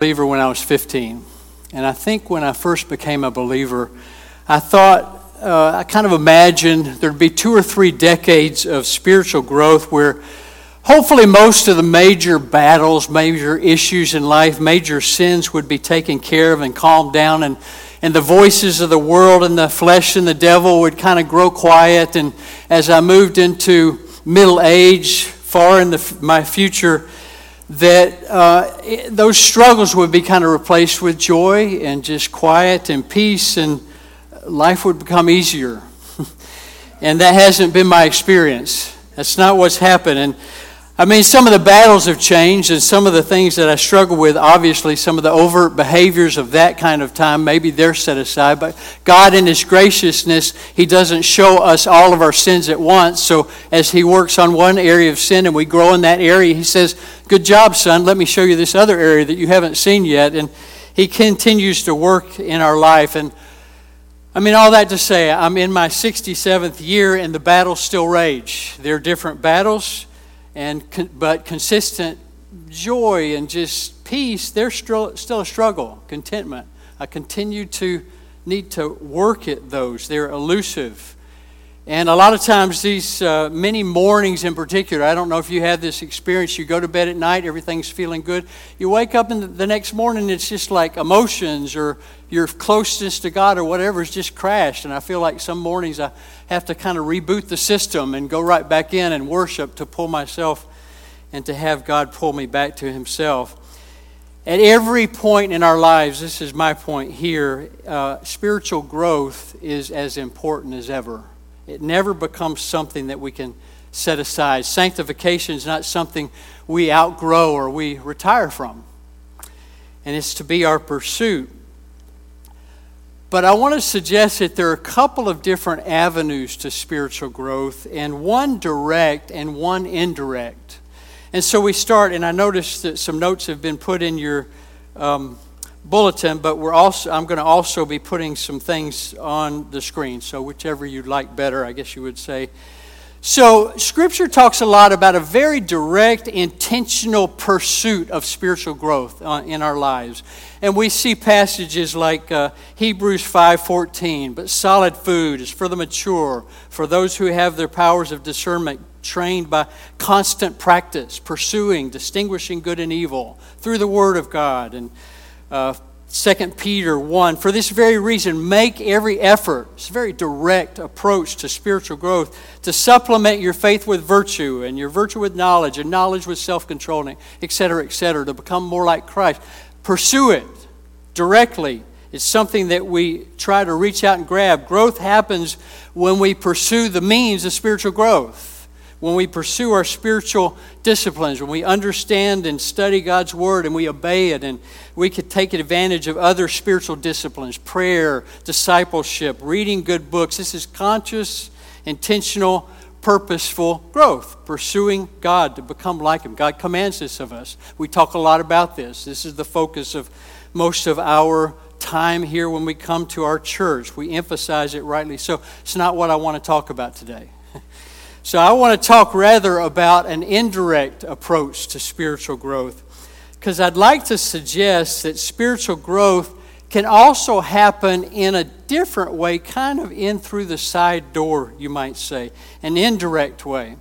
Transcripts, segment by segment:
believer when I was 15. And I think when I first became a believer, I thought, uh, I kind of imagined there'd be two or three decades of spiritual growth where hopefully most of the major battles, major issues in life, major sins would be taken care of and calmed down, and, and the voices of the world and the flesh and the devil would kind of grow quiet. And as I moved into middle age, far in the, my future, that uh, those struggles would be kind of replaced with joy and just quiet and peace, and life would become easier. and that hasn't been my experience. That's not what's happened. And I mean, some of the battles have changed, and some of the things that I struggle with, obviously, some of the overt behaviors of that kind of time, maybe they're set aside. But God, in His graciousness, He doesn't show us all of our sins at once. So, as He works on one area of sin and we grow in that area, He says, Good job, son. Let me show you this other area that you haven't seen yet. And He continues to work in our life. And I mean, all that to say, I'm in my 67th year, and the battles still rage. There are different battles and but consistent joy and just peace, there's still, still a struggle, contentment. I continue to need to work at those. They're elusive. And a lot of times, these uh, many mornings in particular, I don't know if you had this experience. You go to bed at night, everything's feeling good. You wake up in the, next morning, it's just like emotions or your closeness to God or whatever has just crashed. And I feel like some mornings I have to kind of reboot the system and go right back in and worship to pull myself and to have God pull me back to Himself. At every point in our lives, this is my point here, uh, spiritual growth is as important as ever. It never becomes something that we can set aside. Sanctification is not something we outgrow or we retire from, and it's to be our pursuit. But I want to suggest that there are a couple of different avenues to spiritual growth, and one direct and one indirect. And so we start, and I noticed that some notes have been put in your um, bulletin, but we're also, I'm going to also be putting some things on the screen. So whichever you'd like better, I guess you would say. So, Scripture talks a lot about a very direct, intentional pursuit of spiritual growth uh, in our lives. And we see passages like uh, Hebrews 5:14, but solid food is for the mature, for those who have their powers of discernment trained by constant practice, pursuing, distinguishing good and evil through the Word of God. And uh, 2 Peter 1. For this very reason, make every effort, it's a very direct approach to spiritual growth, to supplement your faith with virtue, and your virtue with knowledge, and knowledge with self control, etc., etc., to become more like Christ. Pursue it directly. It's something that we try to reach out and grab. Growth happens when we pursue the means of spiritual growth when we pursue our spiritual disciplines, when we understand and study God's Word and we obey it, and we could take advantage of other spiritual disciplines prayer, discipleship, reading good books. This is conscious, intentional, purposeful growth, pursuing God to become like Him. God commands this of us. We talk a lot about this. This is the focus of most of our time here when we come to our church. We emphasize it rightly. So it's not what I want to talk about today. So I want to talk rather about an indirect approach to spiritual growth because I'd like to suggest that spiritual growth can also happen in a different way, kind of in through the side door, you might say, an indirect way.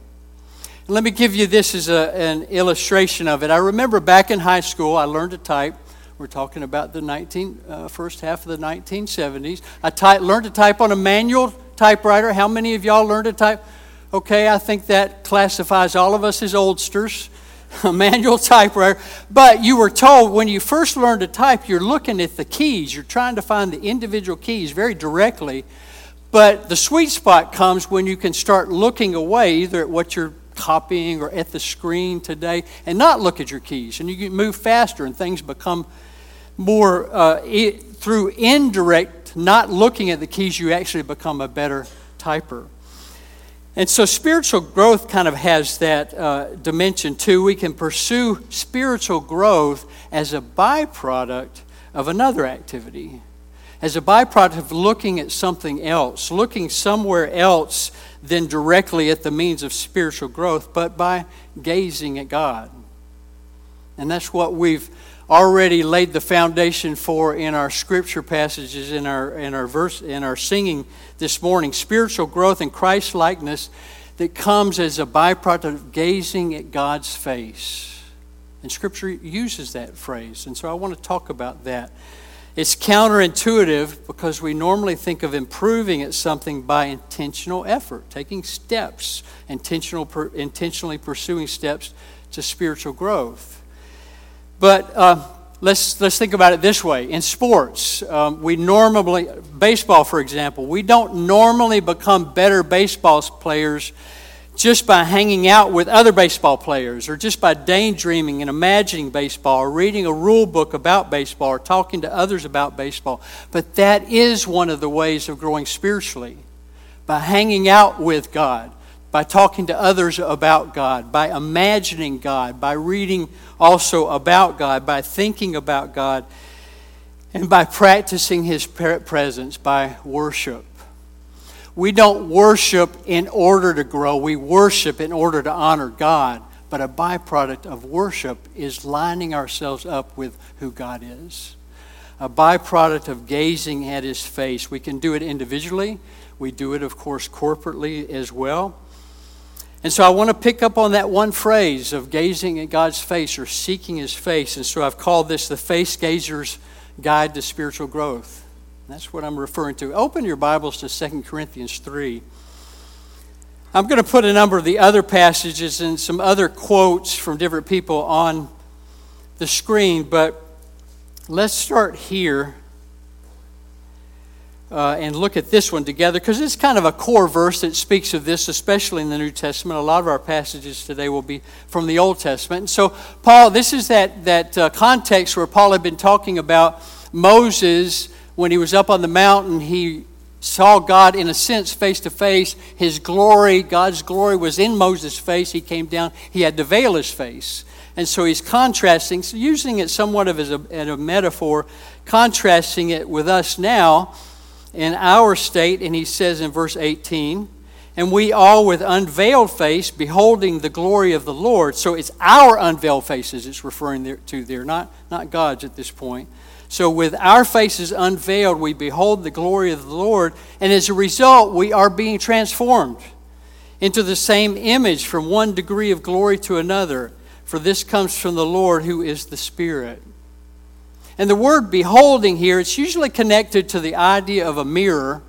let me give you this as a, an illustration of it. I remember back in high school, I learned to type. We're talking about the 19, uh, first half of the 1970s. I ty- learned to type on a manual typewriter. How many of y'all learned to type? Okay, I think that classifies all of us as oldsters, a manual typewriter. But you were told when you first learned to type, you're looking at the keys. You're trying to find the individual keys very directly. But the sweet spot comes when you can start looking away, either at what you're copying or at the screen today, and not look at your keys. And you can move faster, and things become more uh, through indirect, not looking at the keys, you actually become a better typer. And so spiritual growth kind of has that uh, dimension too. We can pursue spiritual growth as a byproduct of another activity, as a byproduct of looking at something else, looking somewhere else than directly at the means of spiritual growth, but by gazing at God. And that's what we've already laid the foundation for in our scripture passages in our in our verse in our singing this morning spiritual growth and Christ likeness that comes as a byproduct of gazing at God's face. And scripture uses that phrase. And so I want to talk about that. It's counterintuitive because we normally think of improving at something by intentional effort, taking steps, intentional, intentionally pursuing steps to spiritual growth. But uh, let's, let's think about it this way. In sports, um, we normally, baseball for example, we don't normally become better baseball players just by hanging out with other baseball players or just by daydreaming and imagining baseball or reading a rule book about baseball or talking to others about baseball. But that is one of the ways of growing spiritually by hanging out with God, by talking to others about God, by imagining God, by reading also about God, by thinking about God, and by practicing His presence, by worship. We don't worship in order to grow, we worship in order to honor God. But a byproduct of worship is lining ourselves up with who God is. A byproduct of gazing at His face. We can do it individually, we do it, of course, corporately as well. And so I want to pick up on that one phrase of gazing at God's face or seeking His face. And so I've called this the Face Gazer's Guide to Spiritual Growth. That's what I'm referring to. Open your Bibles to 2 Corinthians 3. I'm going to put a number of the other passages and some other quotes from different people on the screen, but let's start here uh, and look at this one together because it's kind of a core verse that speaks of this, especially in the New Testament. A lot of our passages today will be from the Old Testament. And so, Paul, this is that, that uh, context where Paul had been talking about Moses when he was up on the mountain, he saw God in a sense face to face. His glory, God's glory, was in Moses' face. He came down, he had to veil his face. And so he's contrasting, using it somewhat of as a, as a metaphor, contrasting it with us now in our state. And he says in verse 18, and we all with unveiled face beholding the glory of the Lord. So it's our unveiled faces it's referring to there, not, not God's at this point. So, with our faces unveiled, we behold the glory of the Lord, and as a result, we are being transformed into the same image from one degree of glory to another. For this comes from the Lord who is the Spirit. And the word beholding here, it's usually connected to the idea of a mirror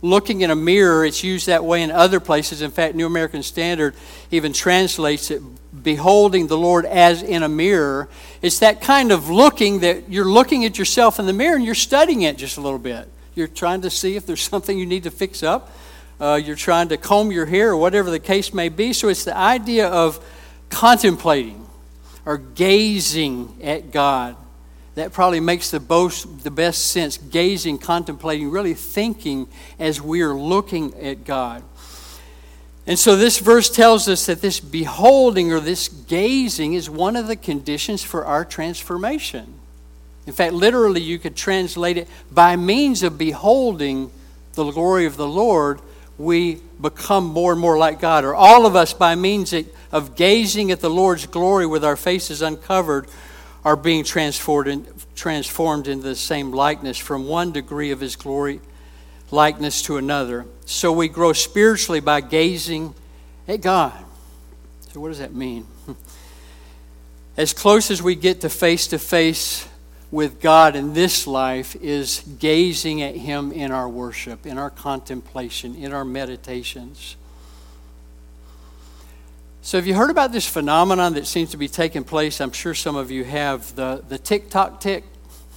looking in a mirror. It's used that way in other places. In fact, New American Standard even translates it beholding the Lord as in a mirror. It's that kind of looking that you're looking at yourself in the mirror and you're studying it just a little bit. You're trying to see if there's something you need to fix up. Uh, you're trying to comb your hair or whatever the case may be. So it's the idea of contemplating or gazing at God that probably makes the, most, the best sense gazing, contemplating, really thinking as we are looking at God. And so this verse tells us that this beholding or this gazing is one of the conditions for our transformation. In fact, literally, you could translate it by means of beholding the glory of the Lord, we become more and more like God. Or all of us, by means of gazing at the Lord's glory with our faces uncovered, are being transformed, transformed into the same likeness from one degree of his glory likeness to another. So we grow spiritually by gazing at God. So, what does that mean? As close as we get to face to face with God in this life is gazing at Him in our worship, in our contemplation, in our meditations. So, have you heard about this phenomenon that seems to be taking place? I'm sure some of you have the, the TikTok tic.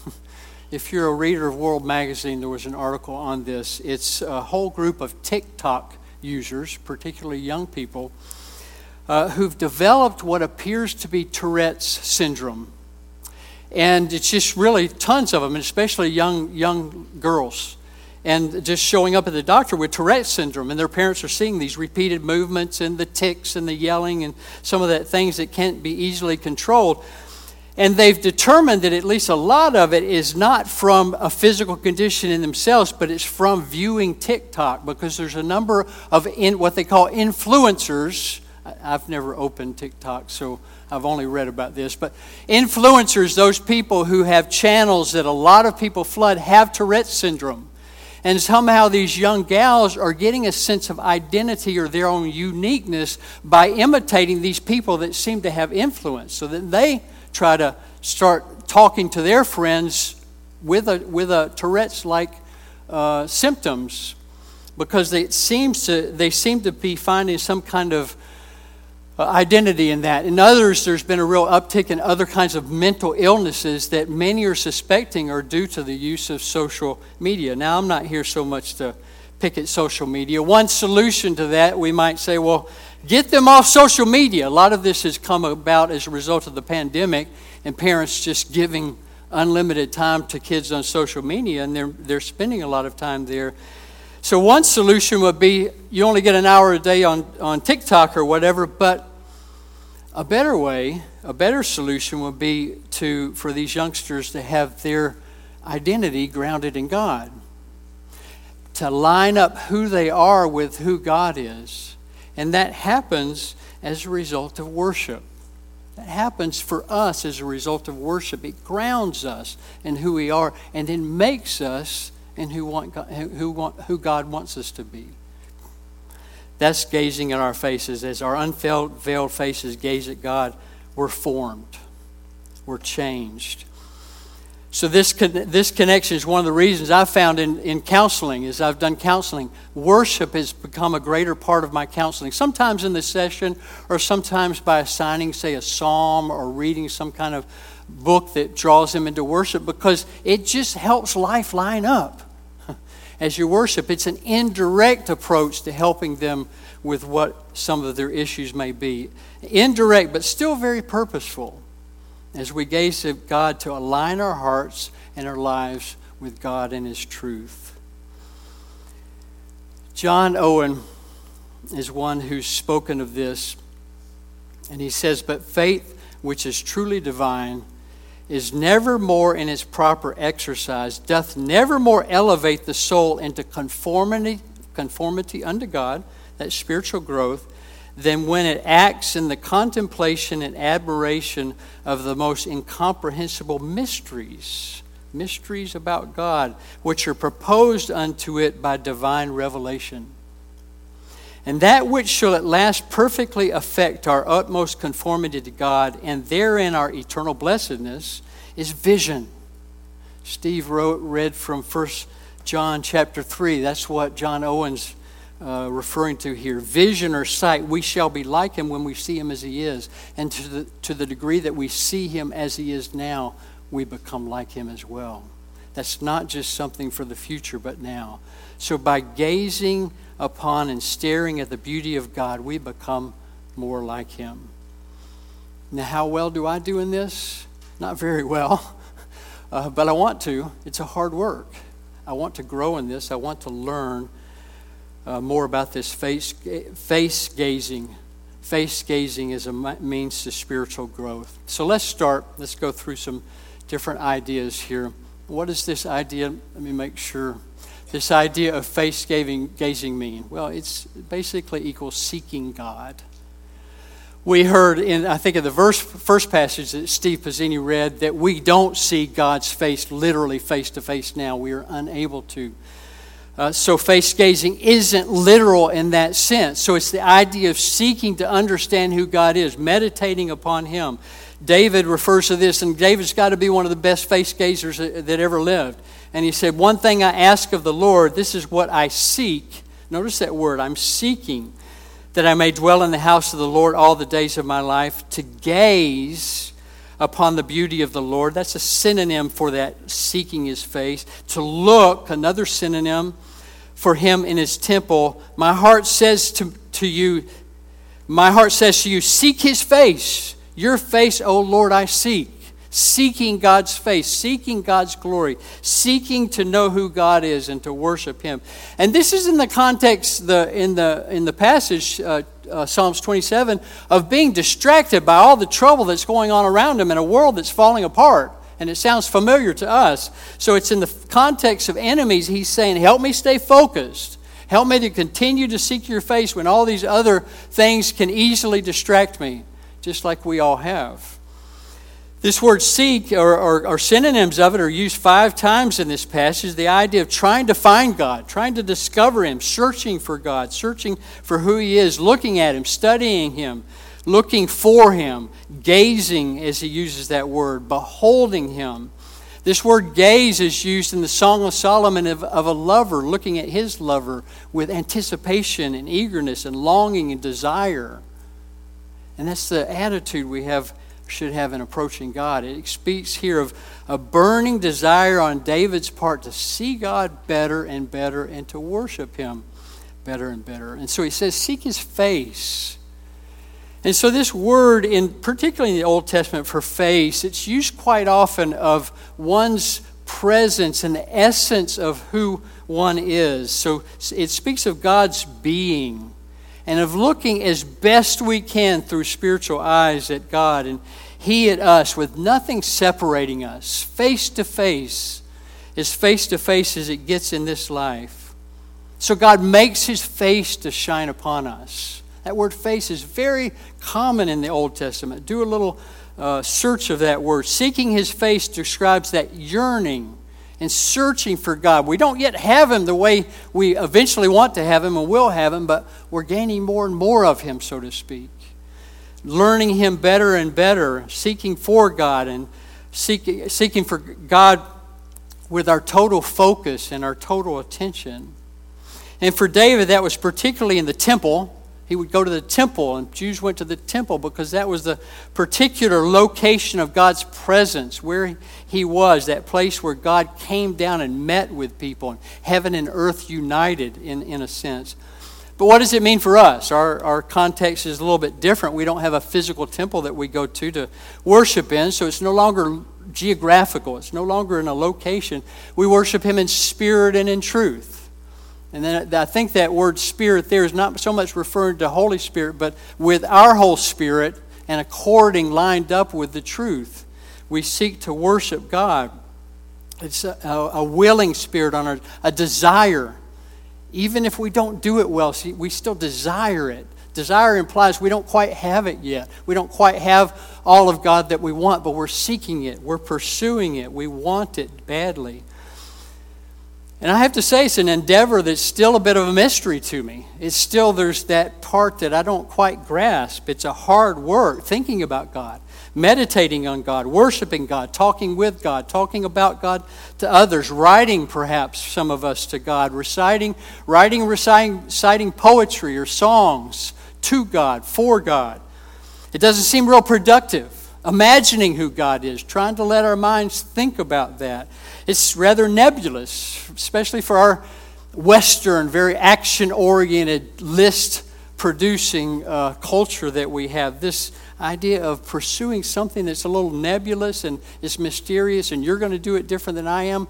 if you're a reader of World Magazine, there was an article on this. It's a whole group of TikTok users, particularly young people, uh, who've developed what appears to be Tourette's syndrome. And it's just really tons of them, especially young, young girls and just showing up at the doctor with Tourette's syndrome, and their parents are seeing these repeated movements and the tics and the yelling and some of that things that can't be easily controlled. And they've determined that at least a lot of it is not from a physical condition in themselves, but it's from viewing TikTok because there's a number of in, what they call influencers I've never opened TikTok, so I've only read about this. But influencers, those people who have channels that a lot of people flood, have Tourette's syndrome. And somehow these young gals are getting a sense of identity or their own uniqueness by imitating these people that seem to have influence. So that they try to start talking to their friends with a, with a Tourette's like uh, symptoms because they, seems to, they seem to be finding some kind of Uh, identity in that. In others, there's been a real uptick in other kinds of mental illnesses that many are suspecting are due to the use of social media. Now, I'm not here so much to pick at social media. One solution to that, we might say, well, get them off social media. A lot of this has come about as a result of the pandemic and parents just giving unlimited time to kids on social media, and they're, they're spending a lot of time there. So, one solution would be you only get an hour a day on, on TikTok or whatever, but a better way, a better solution would be to, for these youngsters to have their identity grounded in God, to line up who they are with who God is. And that happens as a result of worship. That happens for us as a result of worship. It grounds us in who we are and then makes us and who, want God, who, want, who God wants us to be. That's gazing at our faces. As our unveiled faces gaze at God, we're formed, we're changed. So this this connection is one of the reasons I found in, in counseling as I've done counseling. Worship has become a greater part of my counseling. Sometimes in the session, or sometimes by assigning, say, a psalm or reading some kind of book that draws them into worship, because it just helps life line up as you worship. It's an indirect approach to helping them with what some of their issues may be. Indirect, but still very purposeful as we gaze at God to align our hearts and our lives with God and His truth. John Owen is one who's spoken of this, and he says, But faith which is truly divine is never more in its proper exercise, doth never more elevate the soul into conformity, conformity unto God, that spiritual growth, than when it acts in the contemplation and admiration of the most incomprehensible mysteries, mysteries about God, which are proposed unto it by divine revelation. And that which shall at last perfectly affect our utmost conformity to God and therein our eternal blessedness is vision. Steve wrote, read from 1 John chapter 3. That's what John Owen's uh, referring to here. Vision or sight, we shall be like him when we see him as he is. And to the, to the degree that we see him as he is now, we become like him as well. That's not just something for the future, but now. So by gazing upon and staring at the beauty of God, we become more like Him. Now, how well do I do in this? Not very well, uh, but I want to. It's a hard work. I want to grow in this. I want to learn uh, more about this face, face gazing. Face gazing is a means to spiritual growth. So let's start. Let's go through some different ideas here. What is this idea? Let me make sure this idea of face gazing mean? Well, it's basically equals seeking God. We heard in, I think, in the verse, first passage that Steve Pizzini read, that we don't see God's face literally face to face now. We are unable to. Uh, so, face gazing isn't literal in that sense. So, it's the idea of seeking to understand who God is, meditating upon Him. David refers to this, and David's got to be one of the best face gazers that ever lived. And he said, One thing I ask of the Lord, this is what I seek. Notice that word, I'm seeking that I may dwell in the house of the Lord all the days of my life, to gaze upon the beauty of the Lord. That's a synonym for that seeking his face. To look, another synonym for him in his temple. My heart says to, to you, my heart says to you, seek his face. Your face, O Lord, I seek seeking God's face, seeking God's glory, seeking to know who God is and to worship Him. And this is in the context the, in, the, in the passage, uh, uh, Psalms 27, of being distracted by all the trouble that's going on around him in a world that's falling apart. And it sounds familiar to us. So it's in the context of enemies, he's saying, Help me stay focused. Help me to continue to seek your face when all these other things can easily distract me, just like we all have. This word seek, or, or, or, synonyms of it, are used five times in this passage. The idea of trying to find God, trying to discover Him, searching for God, searching for who He is, looking at Him, studying Him, looking for Him, gazing, as He uses that word, beholding Him. This word gaze is used in the Song of Solomon of, of a lover looking at his lover with anticipation and eagerness and longing and desire. And that's the attitude we have should have in approaching God. It speaks here of a burning desire on David's part to see God better and better and to worship Him better and better. And so he says, Seek His face. And so this word, in particularly in the Old Testament for face, it's used quite often of one's presence and the essence of who one is. So it speaks of God's being and of looking as best we can through spiritual eyes at God and He at us with nothing separating us, face to face, as face to face as it gets in this life. So God makes His face to shine upon us. That word face is very common in the Old Testament. Do a little uh, search of that word. Seeking His face describes that yearning and searching for God. We don't yet have Him the way we eventually want to have Him and will have Him, but we're gaining more and more of Him, so to speak. Learning Him better and better, seeking for God and seeking, seeking for God with our total focus and our total attention. And for David, that was particularly in the temple he would go to the temple, and Jews went to the temple because that was the particular location of God's presence, where he was, that place where God came down and met with people, and heaven and earth united in, in a sense. But what does it mean for us? Our, our context is a little bit different. We don't have a physical temple that we go to to worship in, so it's no longer geographical, it's no longer in a location. We worship Him in spirit and in truth. And then I think that word spirit there is not so much referring to Holy Spirit, but with our whole spirit and according, lined up with the truth. We seek to worship God. It's a, a willing spirit on a, a desire. Even if we don't do it well, see, we still desire it. Desire implies we don't quite have it yet. We don't quite have all of God that we want, but we're seeking it. We're pursuing it. We want it badly. And I have to say, it's an endeavor that's still a bit of a mystery to me. It's still, there's that part that I don't quite grasp. It's a hard work thinking about God, meditating on God, worshiping God, talking with God, talking about God to others, writing perhaps some of us to God, reciting, writing, reciting, reciting poetry or songs to God, for God. It doesn't seem real productive imagining who God is, trying to let our minds think about that. It's rather nebulous, especially for our Western, very action oriented, list producing uh, culture that we have. This idea of pursuing something that's a little nebulous and is mysterious, and you're going to do it different than I am.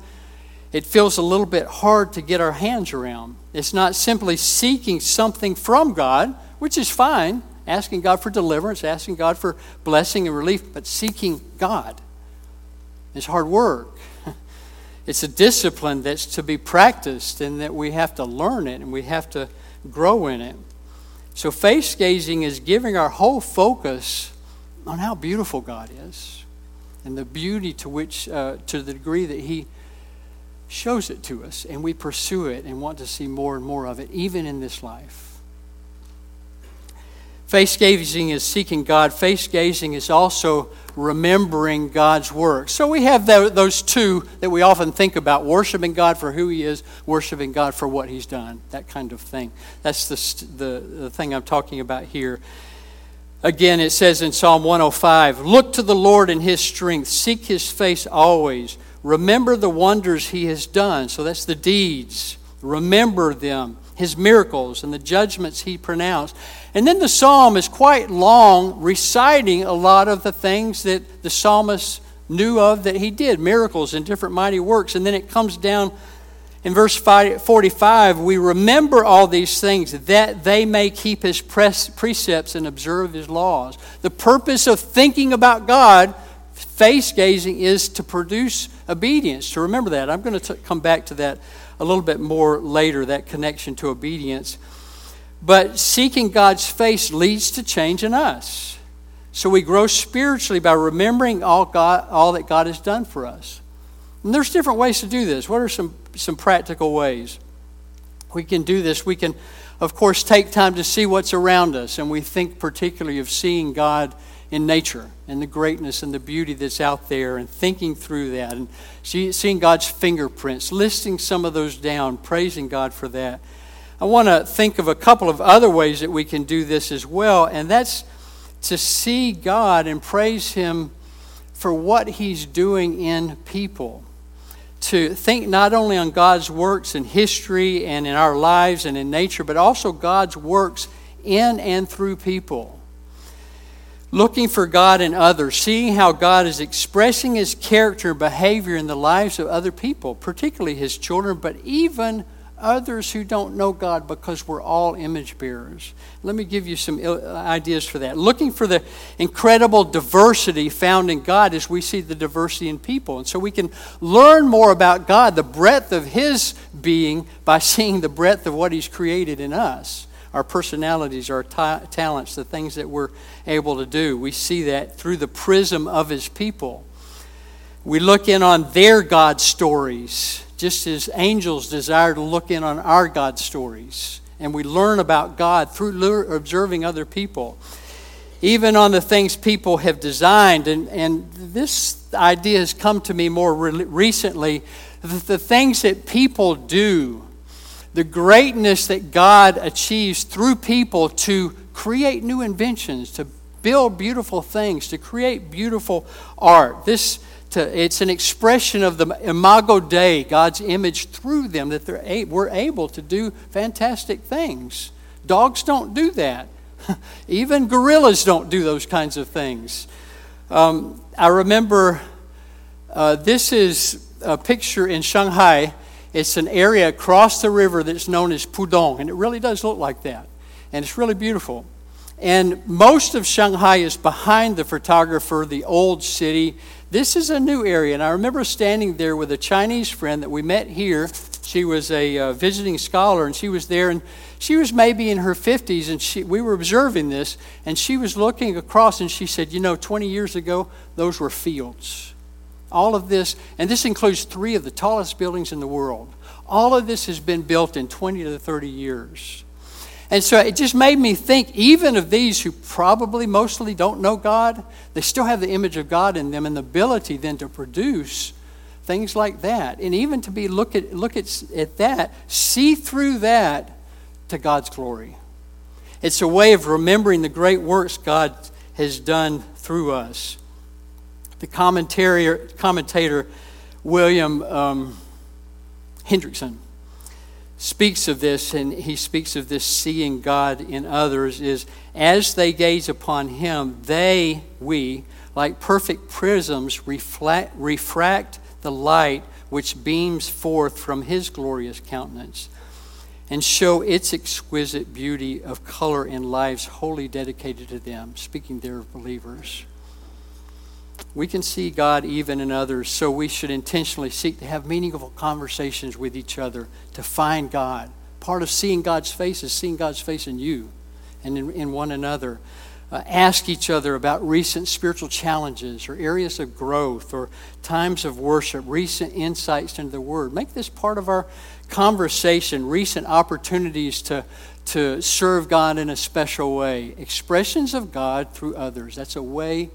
It feels a little bit hard to get our hands around. It's not simply seeking something from God, which is fine, asking God for deliverance, asking God for blessing and relief, but seeking God is hard work. It's a discipline that's to be practiced and that we have to learn it and we have to grow in it. So, face gazing is giving our whole focus on how beautiful God is and the beauty to which, uh, to the degree that He shows it to us, and we pursue it and want to see more and more of it, even in this life. Face gazing is seeking God. Face gazing is also remembering God's work. So we have those two that we often think about worshiping God for who He is, worshiping God for what He's done, that kind of thing. That's the, the, the thing I'm talking about here. Again, it says in Psalm 105 Look to the Lord in His strength, seek His face always. Remember the wonders He has done. So that's the deeds. Remember them his miracles and the judgments he pronounced. And then the psalm is quite long, reciting a lot of the things that the psalmist knew of that he did, miracles and different mighty works. And then it comes down in verse 45 we remember all these things that they may keep his precepts and observe his laws. The purpose of thinking about God Face gazing is to produce obedience. To remember that. I'm going to come back to that a little bit more later, that connection to obedience. But seeking God's face leads to change in us. So we grow spiritually by remembering all, God, all that God has done for us. And there's different ways to do this. What are some, some practical ways? We can do this. We can, of course, take time to see what's around us, and we think particularly of seeing God in nature and the greatness and the beauty that's out there and thinking through that and see, seeing God's fingerprints, listing some of those down, praising God for that. I want to think of a couple of other ways that we can do this as well, and that's to see God and praise Him for what He's doing in people. To think not only on God's works in history and in our lives and in nature, but also God's works in and through people looking for God in others, seeing how God is expressing his character and behavior in the lives of other people, particularly his children, but even others who don't know God because we're all image bearers. Let me give you some ideas for that. Looking for the incredible diversity found in God as we see the diversity in people. And so we can learn more about God, the breadth of his being, by seeing the breadth of what he's created in us our personalities, our ta- talents, the things that we're able to do. We see that through the prism of His people. We look in on their God stories, just as angels desire to look in on our God stories. And we learn about God through observing other people, even on the things people have designed. And, and this idea has come to me more re- recently the, the things that people do the greatness that God achieves through people to create new inventions, to build beautiful things, to create beautiful art. This to, it's an expression of the imago Dei, God's image through them, that they're a, we're able to do fantastic things. Dogs don't do that. Even gorillas don't do those kinds of things. Um, I remember uh, this is a picture in Shanghai it's an area across the river that's known as Pudong, and it really does look like that. And it's really beautiful. And most of Shanghai is behind the photographer, the old city. This is a new area, and I remember standing there with a Chinese friend that we met here. She was a uh, visiting scholar, and she was there, and she was maybe in her 50s, and she, we were observing this, and she was looking across, and she said, You know, 20 years ago, those were fields. All of this, and this includes three of the tallest buildings in the world. All of this has been built in 20 to 30 years. And so it just made me think, even of these who probably mostly don't know God, they still have the image of God in them and the ability then to produce things like that. And even to be look at look at, at that, see through that to God's glory. It's a way of remembering the great works God has done through us. The commentator William um, Hendriksen speaks of this, and he speaks of this seeing God in others is as they gaze upon Him, they, we, like perfect prisms, reflect, refract the light which beams forth from His glorious countenance and show its exquisite beauty of color in lives wholly dedicated to them, speaking there of believers. We can see God even in others, so we should intentionally seek to have meaningful conversations with each other to find God. Part of seeing God's face is seeing God's face in you and in, in one another. Uh, ask each other about recent spiritual challenges or areas of growth or times of worship, recent insights into the Word. Make this part of our conversation, recent opportunities to, to serve God in a special way, expressions of God through others. That's a way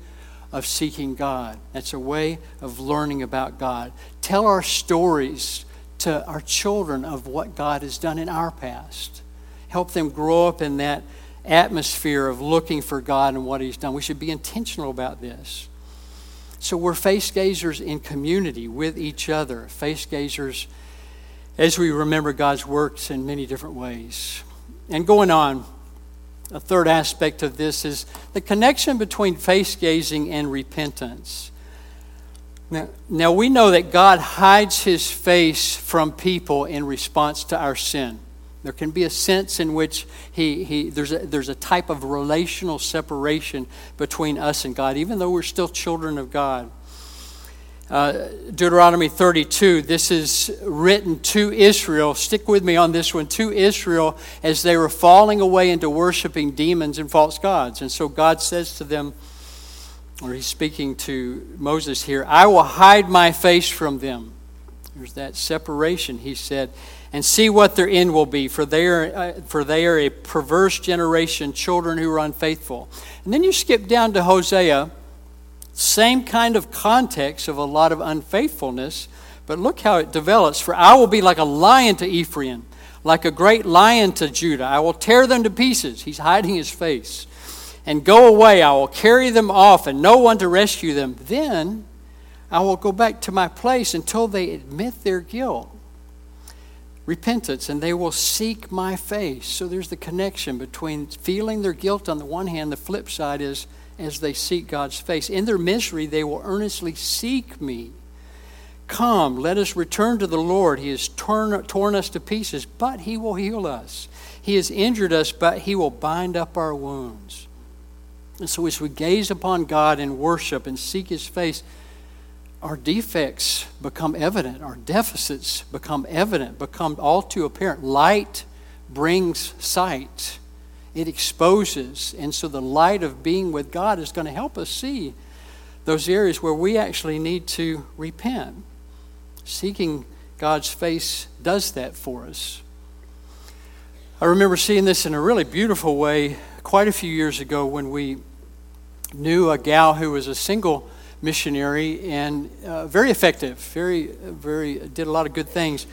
of seeking God. That's a way of learning about God. Tell our stories to our children of what God has done in our past. Help them grow up in that atmosphere of looking for God and what He's done. We should be intentional about this. So we're face gazers in community with each other, face gazers as we remember God's works in many different ways. And going on, a third aspect of this is the connection between face gazing and repentance. Now, now, we know that God hides his face from people in response to our sin. There can be a sense in which he, he, there's, a, there's a type of relational separation between us and God, even though we're still children of God. Uh, Deuteronomy 32, this is written to Israel. Stick with me on this one. To Israel as they were falling away into worshiping demons and false gods. And so God says to them, or he's speaking to Moses here, I will hide my face from them. There's that separation, he said, and see what their end will be, for they are, uh, for they are a perverse generation, children who are unfaithful. And then you skip down to Hosea, same kind of context of a lot of unfaithfulness, but look how it develops. For I will be like a lion to Ephraim, like a great lion to Judah. I will tear them to pieces. He's hiding his face. And go away. I will carry them off, and no one to rescue them. Then I will go back to my place until they admit their guilt repentance and they will seek my face. So there's the connection between feeling their guilt on the one hand, the flip side is as they seek God's face. In their misery, they will earnestly seek me. Come, let us return to the Lord. He has torn, torn us to pieces, but He will heal us. He has injured us, but He will bind up our wounds. And so, as we gaze upon God in worship and seek His face, our defects become evident, our deficits become evident, become all too apparent. Light brings sight, it exposes. And so the light of being with God is going to help us see those areas where we actually need to repent. Seeking God's face does that for us. I remember seeing this in a really beautiful way quite a few years ago when we knew a gal who was a single missionary and uh, very effective, very, very, did a lot of good things.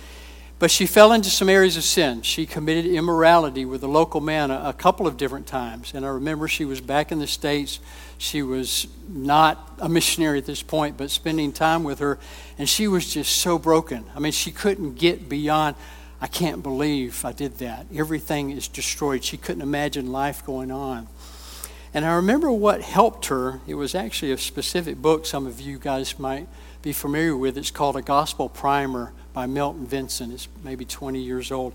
But she fell into some areas of sin. She committed immorality with a local man a, a, couple of different times. And I remember she was back in the States. She was not a missionary at this point, but spending time with her. And she was just so broken. I mean, she couldn't get beyond, I can't believe I did that. Everything is destroyed. She couldn't imagine life going on. And I remember what helped her. It was actually a specific book some of you guys might be familiar with. It's called A Gospel Primer by Milton Vincent. It's maybe 20 years old.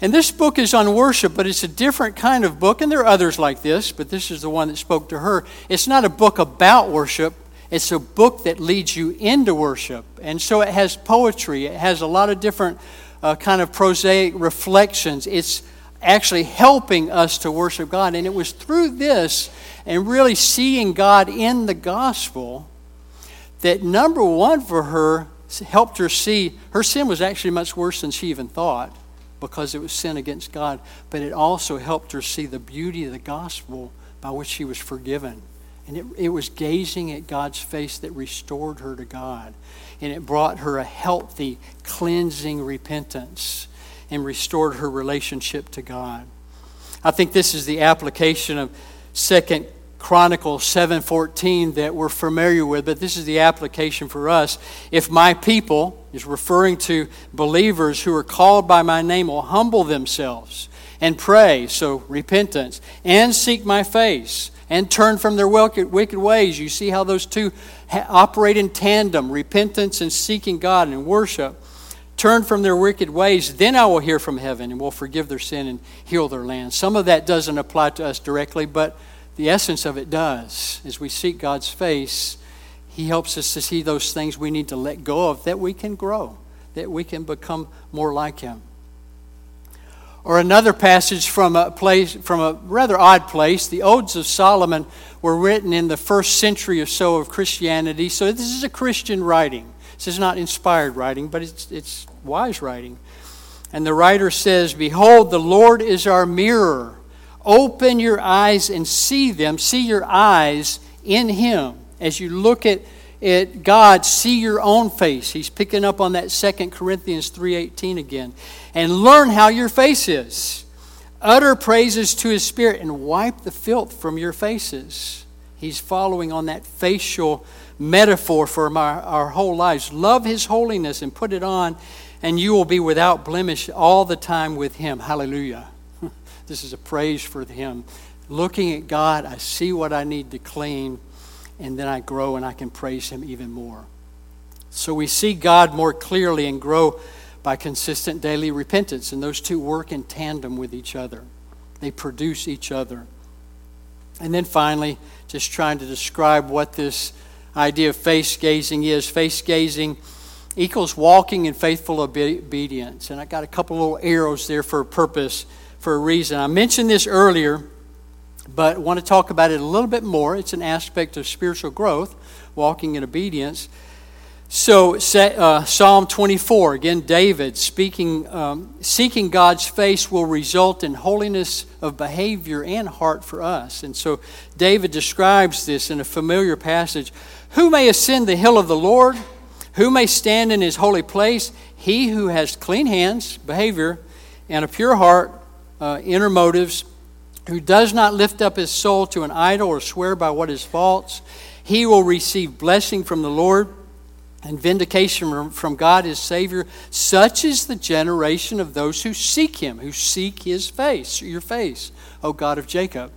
And this book is on worship, but it's a different kind of book. And there are others like this, but this is the one that spoke to her. It's not a book about worship, it's a book that leads you into worship. And so it has poetry, it has a lot of different uh, kind of prosaic reflections. It's actually helping us to worship God. And it was through this and really seeing God in the gospel that number one for her helped her see her sin was actually much worse than she even thought because it was sin against God. But it also helped her see the beauty of the gospel by which she was forgiven. And it, it was gazing at God's face that restored her to God. And it brought her a healthy, cleansing repentance and restored her relationship to God. I think this is the application of Second Chronicles 7:14 that we're familiar with, but this is the application for us. If my people is referring to believers who are called by my name will humble themselves and pray, so repentance, and seek my face and turn from their wicked, ways. You see how those two operate in tandem, repentance and seeking God and worship turn from their wicked ways, then I will hear from heaven and will forgive their sin and heal their land. Some of that doesn't apply to us directly, but the essence of it does. As we seek God's face, He helps us to see those things we need to let go of that we can grow, that we can become more like Him. Or another passage from a place from a rather odd place. The Odes of Solomon were written in the first century or so of Christianity. So this is a Christian writing. This is not inspired writing, but it's, it's wise writing. And the writer says, Behold, the Lord is our mirror. Open your eyes and see them. See your eyes in Him. As you look at, at God, see your own face. He's picking up on that 2 Corinthians 3.18 again. And learn how your face is. Utter praises to His Spirit and wipe the filth from your faces. He's following on that facial metaphor for my, our whole lives. Love His holiness and put it on, and you will be without blemish all the time with Him. Hallelujah. This is a praise for Him. Looking at God, I see what I need to clean, and then I grow and I can praise Him even more. So we see God more clearly and grow by consistent daily repentance. And those two work in tandem with each other, they produce each other. And then finally, just trying to describe what this idea of face gazing is. Face gazing equals walking in faithful obedience. And I got a couple little arrows there for a purpose, for a reason. I mentioned this earlier, but want to talk about it a little bit more. It's an aspect of spiritual growth, walking in obedience. So, uh, Psalm 24, again, David speaking, um, seeking God's face will result in holiness of behavior and heart for us. And so, David describes this in a familiar passage Who may ascend the hill of the Lord? Who may stand in his holy place? He who has clean hands, behavior, and a pure heart, uh, inner motives, who does not lift up his soul to an idol or swear by what is false, he will receive blessing from the Lord and vindication from God his Savior. Such is the generation of those who seek him, who seek his face, your face, O God of Jacob.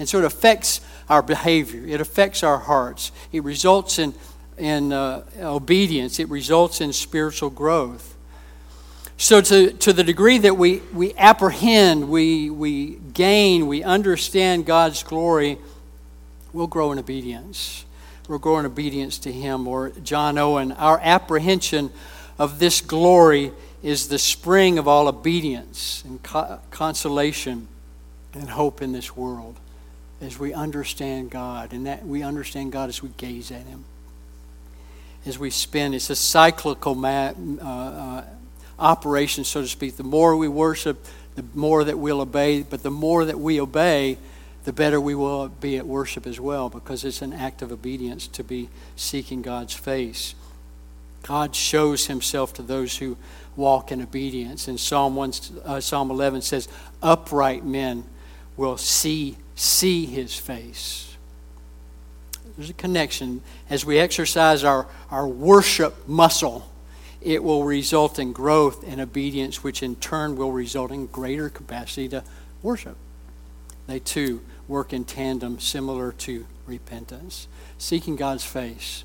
And so it affects our behavior, it affects our hearts, it results in in uh, obedience, it results in spiritual growth. So, to, to the degree that we, we apprehend, we, we gain, we understand God's glory, we'll grow in obedience. We'll grow in obedience to Him. Or John Owen, our apprehension of this glory is the spring of all obedience and co- consolation and hope in this world as we understand God, and that we understand God as we gaze at Him as we spend. It's a cyclical ma- uh, uh, operation, so to speak. The more we worship, the more that we'll obey. But the more that we obey, the better we will be at worship as well, because it's an act of obedience to be seeking God's face. God shows himself to those who walk in obedience. And Psalm, 1, uh, Psalm 11 says, Upright men will see, see his face. There's a connection. As we exercise our, our worship muscle, it will result in growth and obedience, which in turn will result in greater capacity to worship. They too work in tandem, similar to repentance, seeking God's face.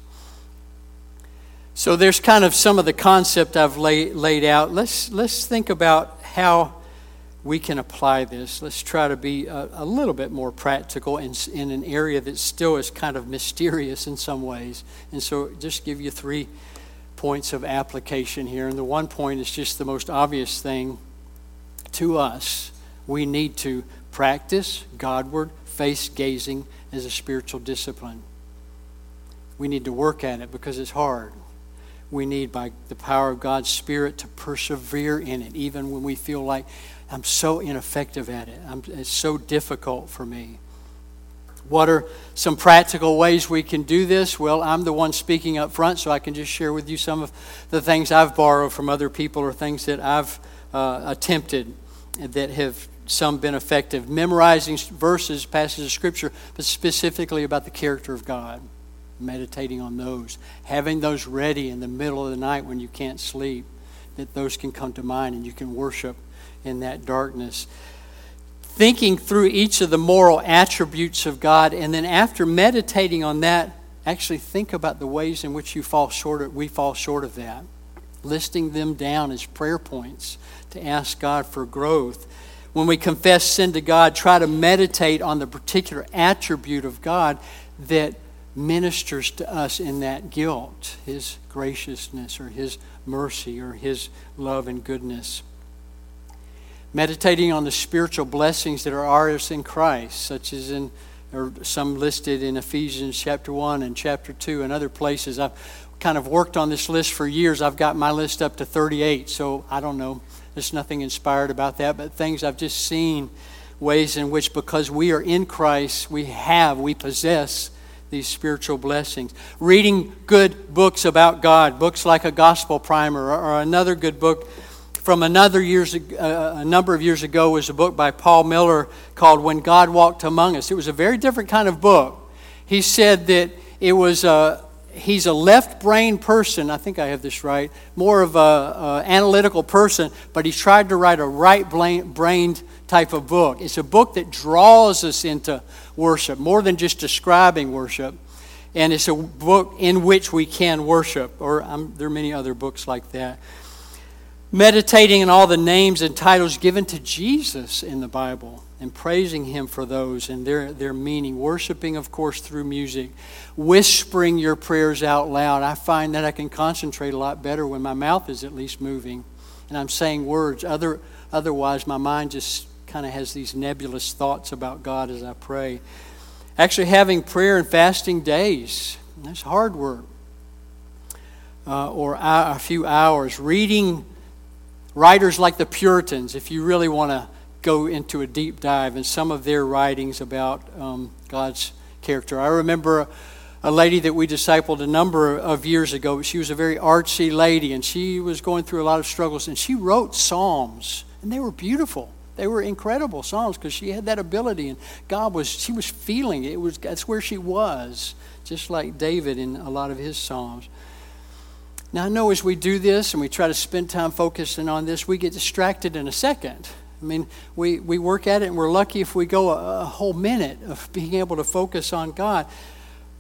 So there's kind of some of the concept I've lay, laid out. Let's, let's think about how we can apply this. Let's try to be a, a, little bit more practical in, in an area that still is kind of mysterious in some ways. And so, just give you three points of application here. And the one point is just the most obvious thing to us. We need to practice Godward face gazing as a spiritual discipline. We need to work at it because it's hard. We need, by the power of God's Spirit, to persevere in it, even when we feel like I'm so ineffective at it. I'm, it's so difficult for me. What are some practical ways we can do this? Well, I'm the one speaking up front, so I can just share with you some of the things I've borrowed from other people or things that I've uh, attempted that have some been effective. Memorizing verses, passages of Scripture, but specifically about the character of God. Meditating on those. Having those ready in the middle of the night when you can't sleep, that those can come to mind and you can worship in that darkness. Thinking through each of the moral attributes of God, and then after meditating on that, actually think about the ways in which you fall short of, we fall short of that. Listing them down as prayer points to ask God for growth. When we confess sin to God, try to meditate on the particular attribute of God that ministers to us in that guilt His graciousness or His mercy or His love and goodness meditating on the spiritual blessings that are ours in Christ, such as in or some listed in Ephesians chapter 1 and chapter 2 and other places. I've kind of worked on this list for years. I've got my list up to 38, so I don't know. There's nothing inspired about that, but things I've just seen ways in which because we are in Christ, we have, we possess these spiritual blessings. Reading good books about God, books like a gospel primer or, or another good book from another years, uh, a number of years ago was a book by Paul Miller called When God Walked Among Us. It was a very different kind of book. He said that it was a, he's a left brain person. I think I have this right. More of a, analytical person, but he tried to write a right brained type of book. It's a book that draws us into worship more than just describing worship. And it's a book in which we can worship, or um, there are many other books like that. Meditating on all the names and titles given to Jesus in the Bible and praising Him for those and their, their meaning. Worshiping, of course, through music. Whispering your prayers out loud. I find that I can concentrate a lot better when my mouth is at least moving and I'm saying words. Other, otherwise, my mind just kind of has these nebulous thoughts about God as I pray. Actually, having prayer and fasting days. That's hard work. Uh, or a few hours. Reading writers like the Puritans, if you really want to go into a deep dive in some of their writings about um, God's character. I remember a lady that we discipled a number of years ago. She was a very artsy lady, and she was going through a lot of struggles, and she wrote psalms, and they were beautiful. They were incredible psalms because she had that ability, and God was she was feeling it. it. Was that's where she was, just like David in a lot of his psalms. Now, I know as we do this and we try to spend time focusing on this, we get distracted in a second. I mean, we, we work at it and we're lucky if we go a, a whole minute of being able to focus on God.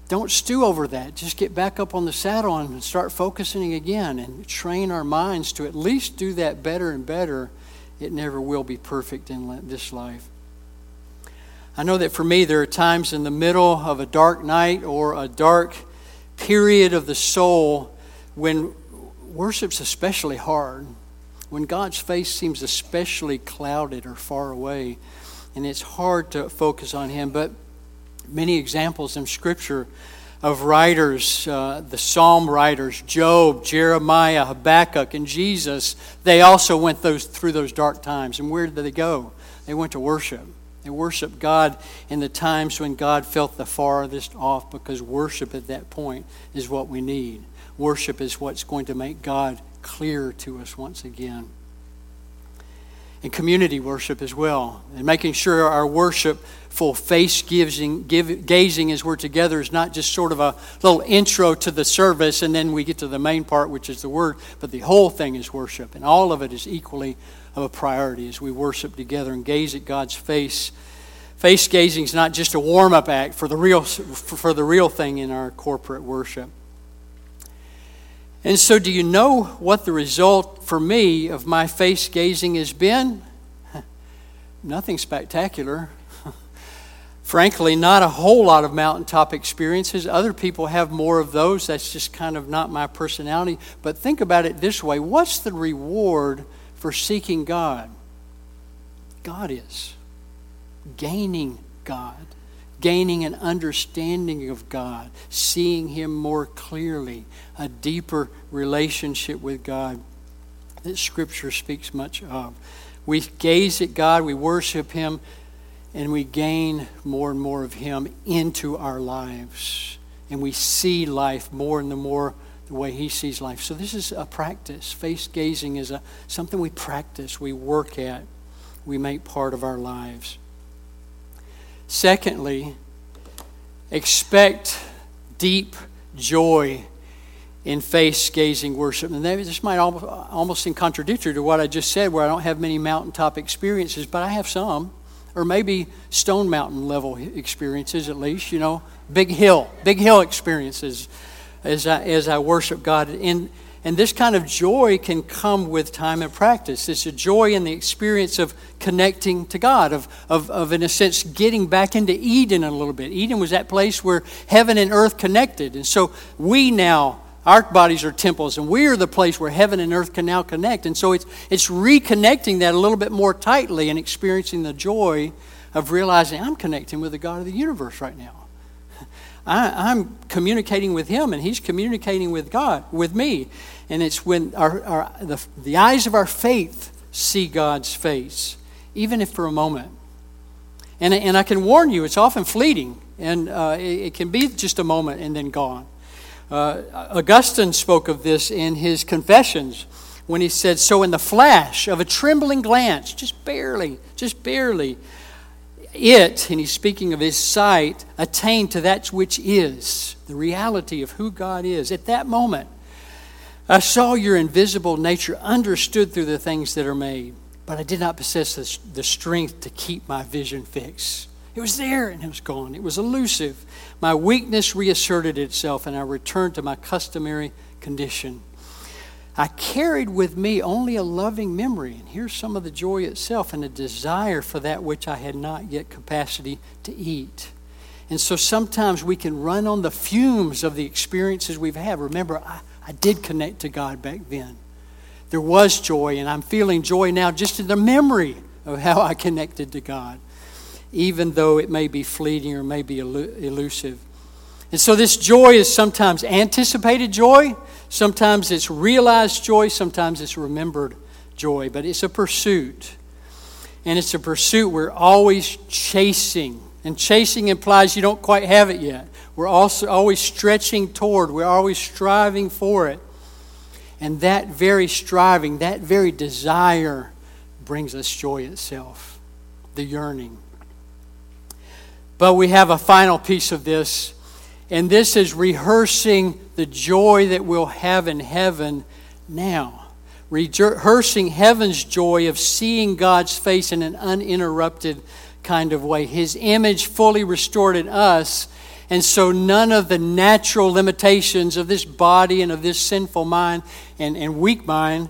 Don't stew over that. Just get back up on the saddle and start focusing again and train our minds to at least do that better and better. It never will be perfect in this life. I know that for me, there are times in the middle of a dark night or a dark period of the soul when worship's especially hard, when God's face seems especially clouded or far away, and it's hard to focus on Him. But many examples in Scripture of writers, uh, the psalm writers, Job, Jeremiah, Habakkuk, and Jesus, they also went those, through those dark times. And where did they go? They went to worship. They worshiped God in the times when God felt the farthest off because worship at that point is what we need worship is what's going to make God clear to us once again. And community worship as well. And making sure our worshipful face gazing, as we're together is not just sort of a little intro to the service and then we get to the main part, which is the word, but the whole thing is worship. And all of it is equally of a priority as we worship together and gaze at God's face. Face gazing is not just a warm up act for the real, for the real thing in our corporate worship. And so, do you know what the result for me of my face gazing has been? Nothing spectacular. Frankly, not a whole lot of mountaintop experiences. Other people have more of those. That's just kind of not my personality. But think about it this way what's the reward for seeking God? God is gaining God gaining an understanding of God, seeing Him more clearly, a deeper relationship with God that Scripture speaks much of. We gaze at God, we worship Him, and we gain more and more of Him into our lives. And we see life more and the more the way He sees life. So this is a practice. Face gazing is a, something we practice, we work at, we make part of our lives. Secondly, expect deep joy in face gazing worship. And this might almost seem contradictory to what I just said, where I don't have many mountaintop experiences, but I have some, or maybe Stone Mountain level experiences at least, you know, big hill, big hill experiences as I, as I worship God. And and this kind of joy can come with time and practice. It's a joy in the experience of connecting to God, of, of, of, in a sense, getting back into Eden a little bit. Eden was that place where heaven and earth connected. And so we now, our bodies are temples, and we are the place where heaven and earth can now connect. And so it's, it's reconnecting that a little bit more tightly and experiencing the joy of realizing I'm connecting with the God of the universe right now. I, am communicating with him and he's communicating with God, with me. And it's when our, our, the, the eyes of our faith see God's face, even if for a moment. And, and I can warn you, it's often fleeting, and uh, it, it, can be just a moment and then gone. Uh, Augustine spoke of this in his Confessions when he said, So in the flash of a trembling glance, just barely, just barely, it, and he's speaking of his sight, attained to that which is, the reality of who God is. At that moment, I saw your invisible nature understood through the things that are made, but I did not possess the strength to keep my vision fixed. It was there and it was gone. It was elusive. My weakness reasserted itself, and I returned to my customary condition. I carried with me only a loving memory. And here's some of the joy itself and a desire for that which I had not yet capacity to eat. And so sometimes we can run on the fumes of the experiences we've had. Remember, I, I did connect to God back then. There was joy, and I'm feeling joy now just in the memory of how I connected to God, even though it may be fleeting or may be elusive. And so this joy is sometimes anticipated joy, sometimes it's realized joy, sometimes it's remembered joy, but it's a pursuit. And it's a pursuit we're always chasing. And chasing implies you don't quite have it yet. We're also always stretching toward, we're always striving for it. And that very striving, that very desire brings us joy itself, the yearning. But we have a final piece of this and this is rehearsing the joy that we'll have in heaven now. Rehearsing heaven's joy of seeing God's face in an uninterrupted kind of way. His image fully restored in us. And so none of the natural limitations of this body and of this sinful mind and, and weak mind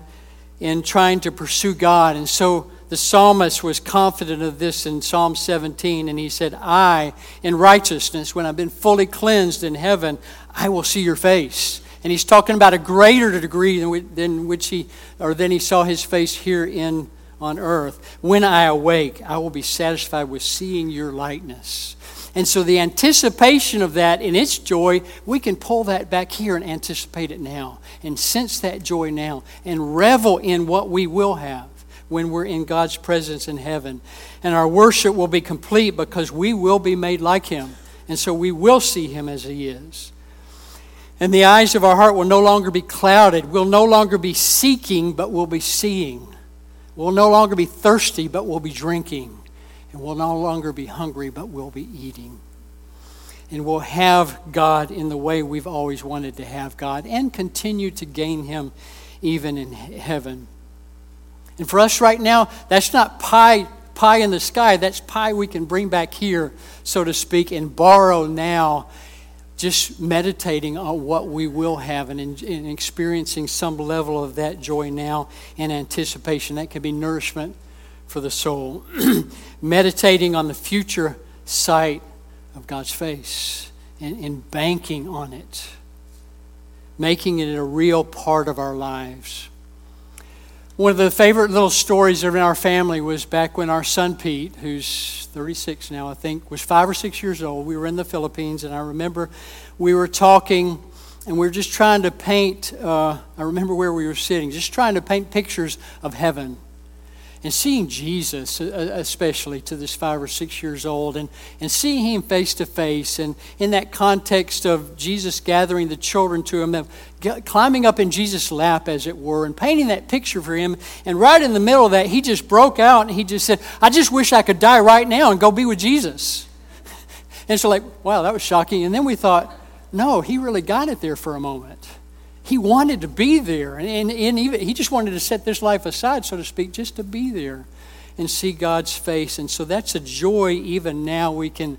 in trying to pursue God. And so the psalmist was confident of this in Psalm 17, and he said, I, in righteousness, when I've been fully cleansed in heaven, I will see your face. And he's talking about a greater degree than, than which he, or than he saw his face here in on earth. When I awake, I will be satisfied with seeing your likeness. And so the anticipation of that in its joy, we can pull that back here and anticipate it now and sense that joy now and revel in what we will have when we're in God's presence in heaven. And our worship will be complete because we will be made like Him. And so we will see Him as He is. And the eyes of our heart will no longer be clouded. We'll no longer be seeking, but we'll be seeing. We'll no longer be thirsty, but we'll be drinking. And we'll no longer be hungry, but we'll be eating. And we'll have God in the way we've always wanted to have God and continue to gain Him even in heaven. And for us right now, that's not pie, pie in the sky. That's pie we can bring back here, so to speak, and borrow now, just meditating on what we will have and, and experiencing some level of that joy now in anticipation. That can be nourishment for the soul. meditating on the future sight of God's face and, and banking on it, making it a real part of our lives. One of the favorite little stories in our family was back when our son Pete, who's 36 now, I think, was five or six years old. We were in the Philippines, and I remember we were talking, and we were just trying to paint. Uh, I remember where we were sitting, just trying to paint pictures of heaven and seeing Jesus, uh, uh, especially to this five or six years old, and, and seeing him face to face, and in that context of Jesus gathering the children to him, climbing up in Jesus' lap, as it were, and painting that picture for him. And right in the middle of that, he just broke out and he just said, I just wish I could die right now and go be with Jesus. and so, like, wow, that was shocking. And then we thought, no, he really got it there for a moment he wanted to be there. And, and, and, even, he just wanted to set this life aside, so to speak, just to be there and see God's face. And so that's a joy even now we can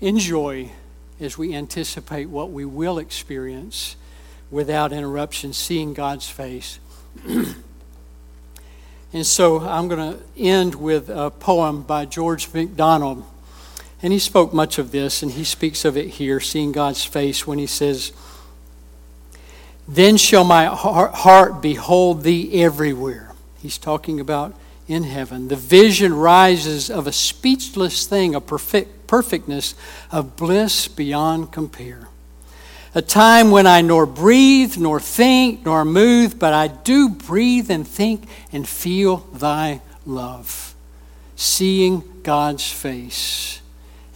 enjoy as we anticipate what we will experience without interruption, seeing God's face. and so I'm going to end with a poem by George MacDonald. And he spoke much of this, and he speaks of it here, seeing God's face, when he says, then shall my heart behold thee everywhere. He's talking about in heaven. The vision rises of a speechless thing, a perfect, perfectness of bliss beyond compare. A time when I nor breathe, nor think, nor move, but I do breathe and think and feel thy love. Seeing God's face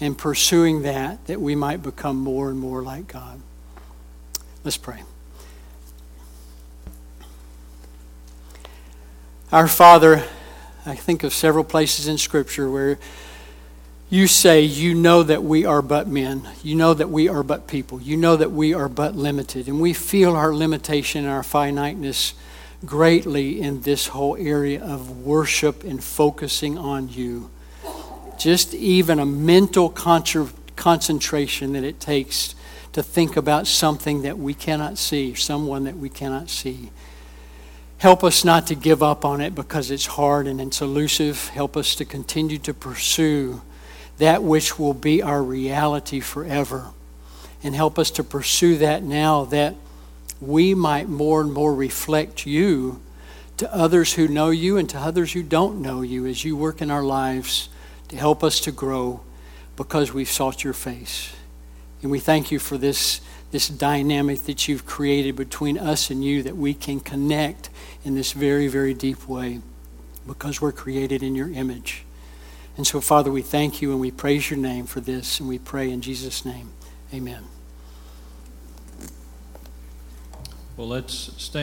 and pursuing that, that we might become more and more like God. Let's pray. Our Father, I think of several places in Scripture where you say, You know that we are but men. You know that we are but people. You know that we are but limited. And we feel our limitation and our finiteness greatly in this whole area of worship and focusing on you. Just even a mental concentration that it takes to think about something that we cannot see, someone that we cannot see. Help us not to give up on it because it's hard and it's elusive. Help us to continue to pursue that which will be our reality forever. And help us to pursue that now that we might more and more reflect you to others who know you and to others who don't know you as you work in our lives to help us to grow because we've sought your face. And we thank you for this, this dynamic that you've created between us and you that we can connect in this very, very deep way because we're created in your image. And so, Father, we thank you and we praise your name for this, and we pray in Jesus' name. Amen. Well, let's stand.